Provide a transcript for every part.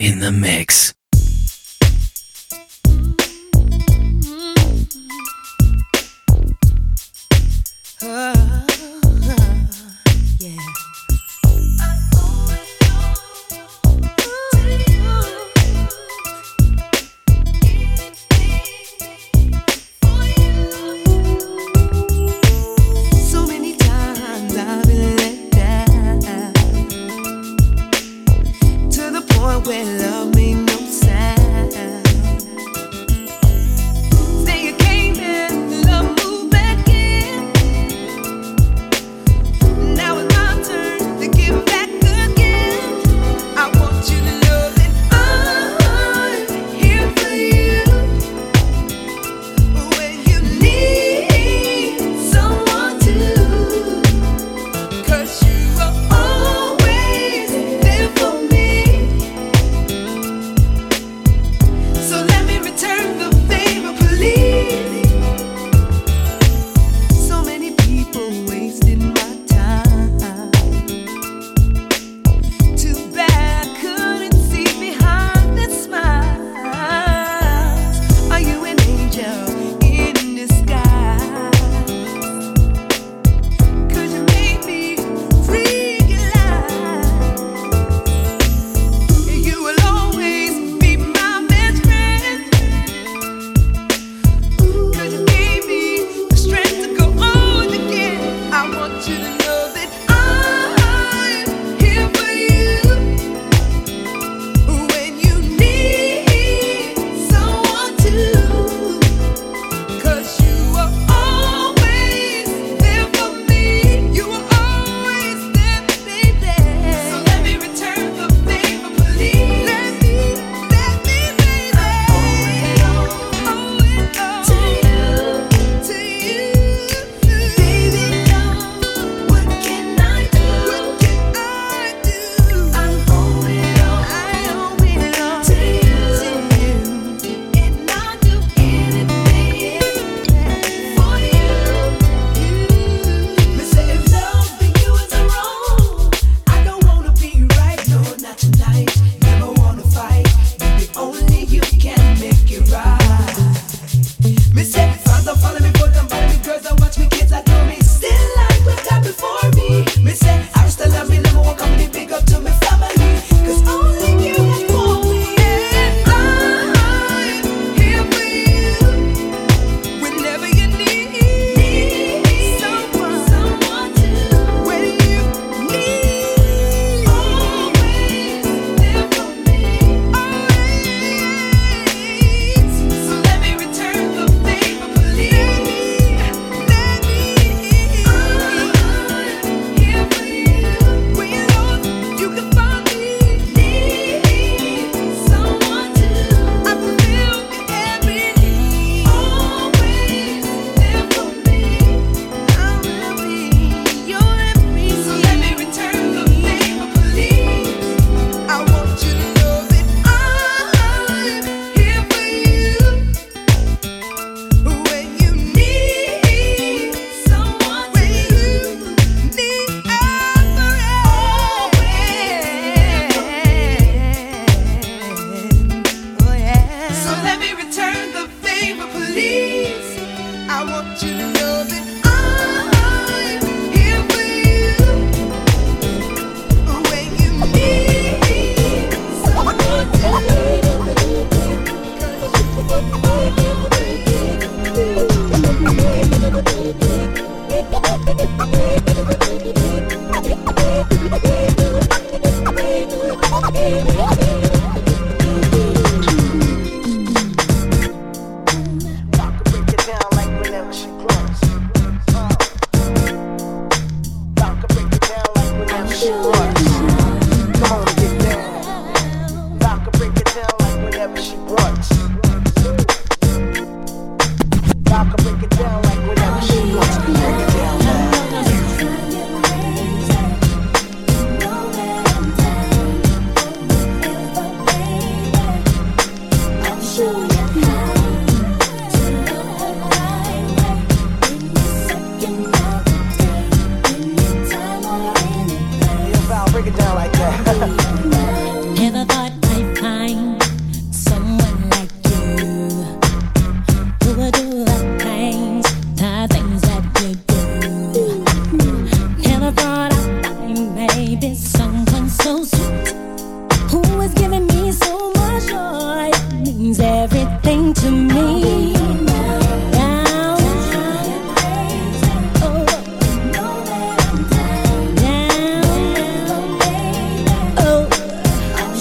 in the mix.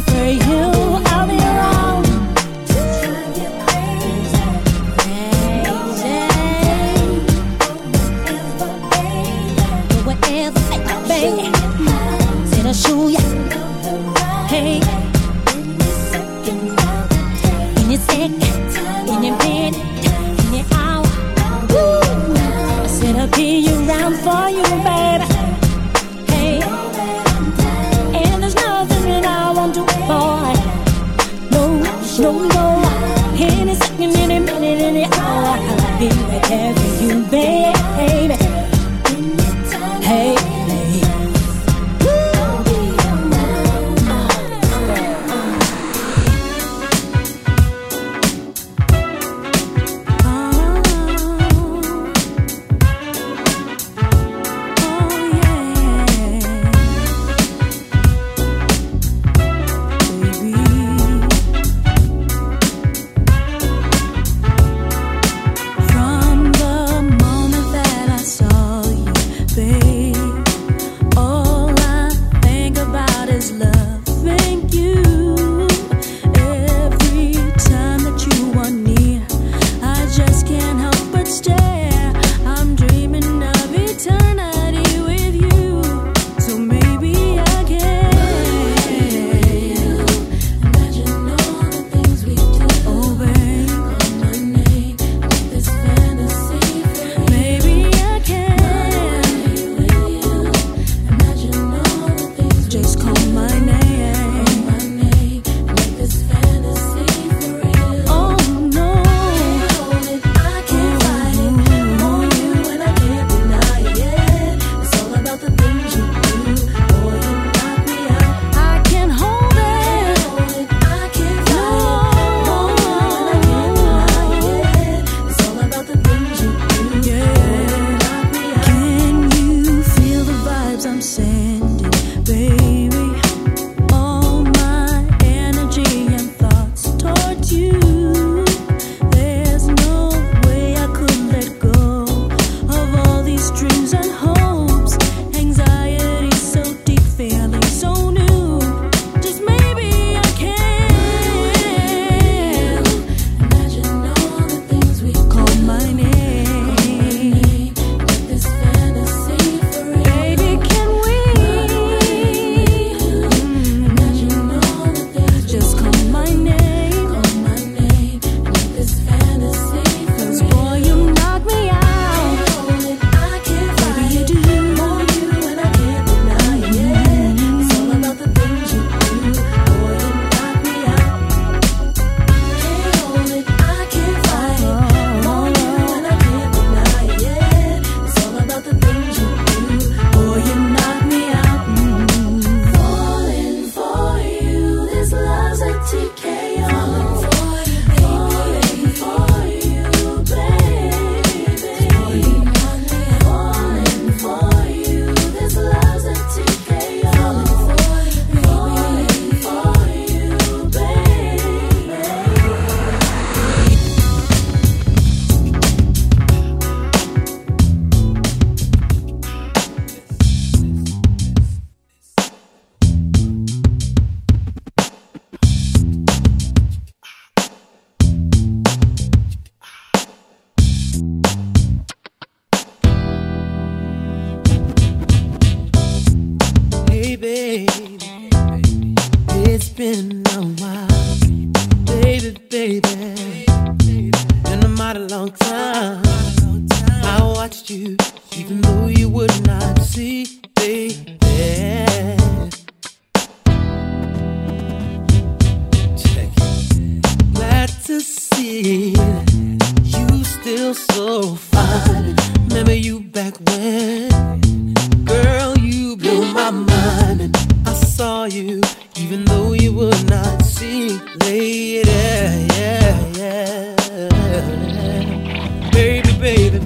for you.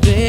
Baby,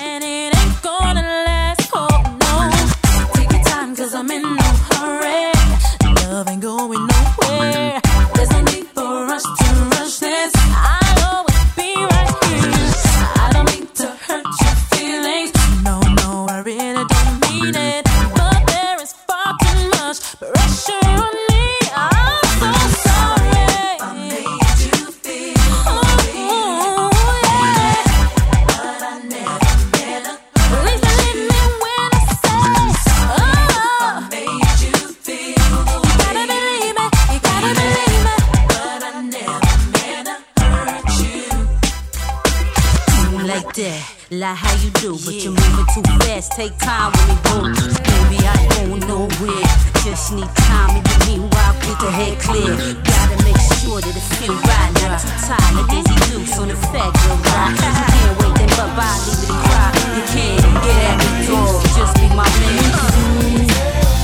planet take time with me, boo. Baby, I ain't going nowhere. Just need time, and meanwhile, get the head clear. Gotta make sure that it feel right. Not too tired, like Daisy Dukes on the fat girl ride. You can't wait then bye bye, leave it cry. You can't get at me, dog. Just be my man.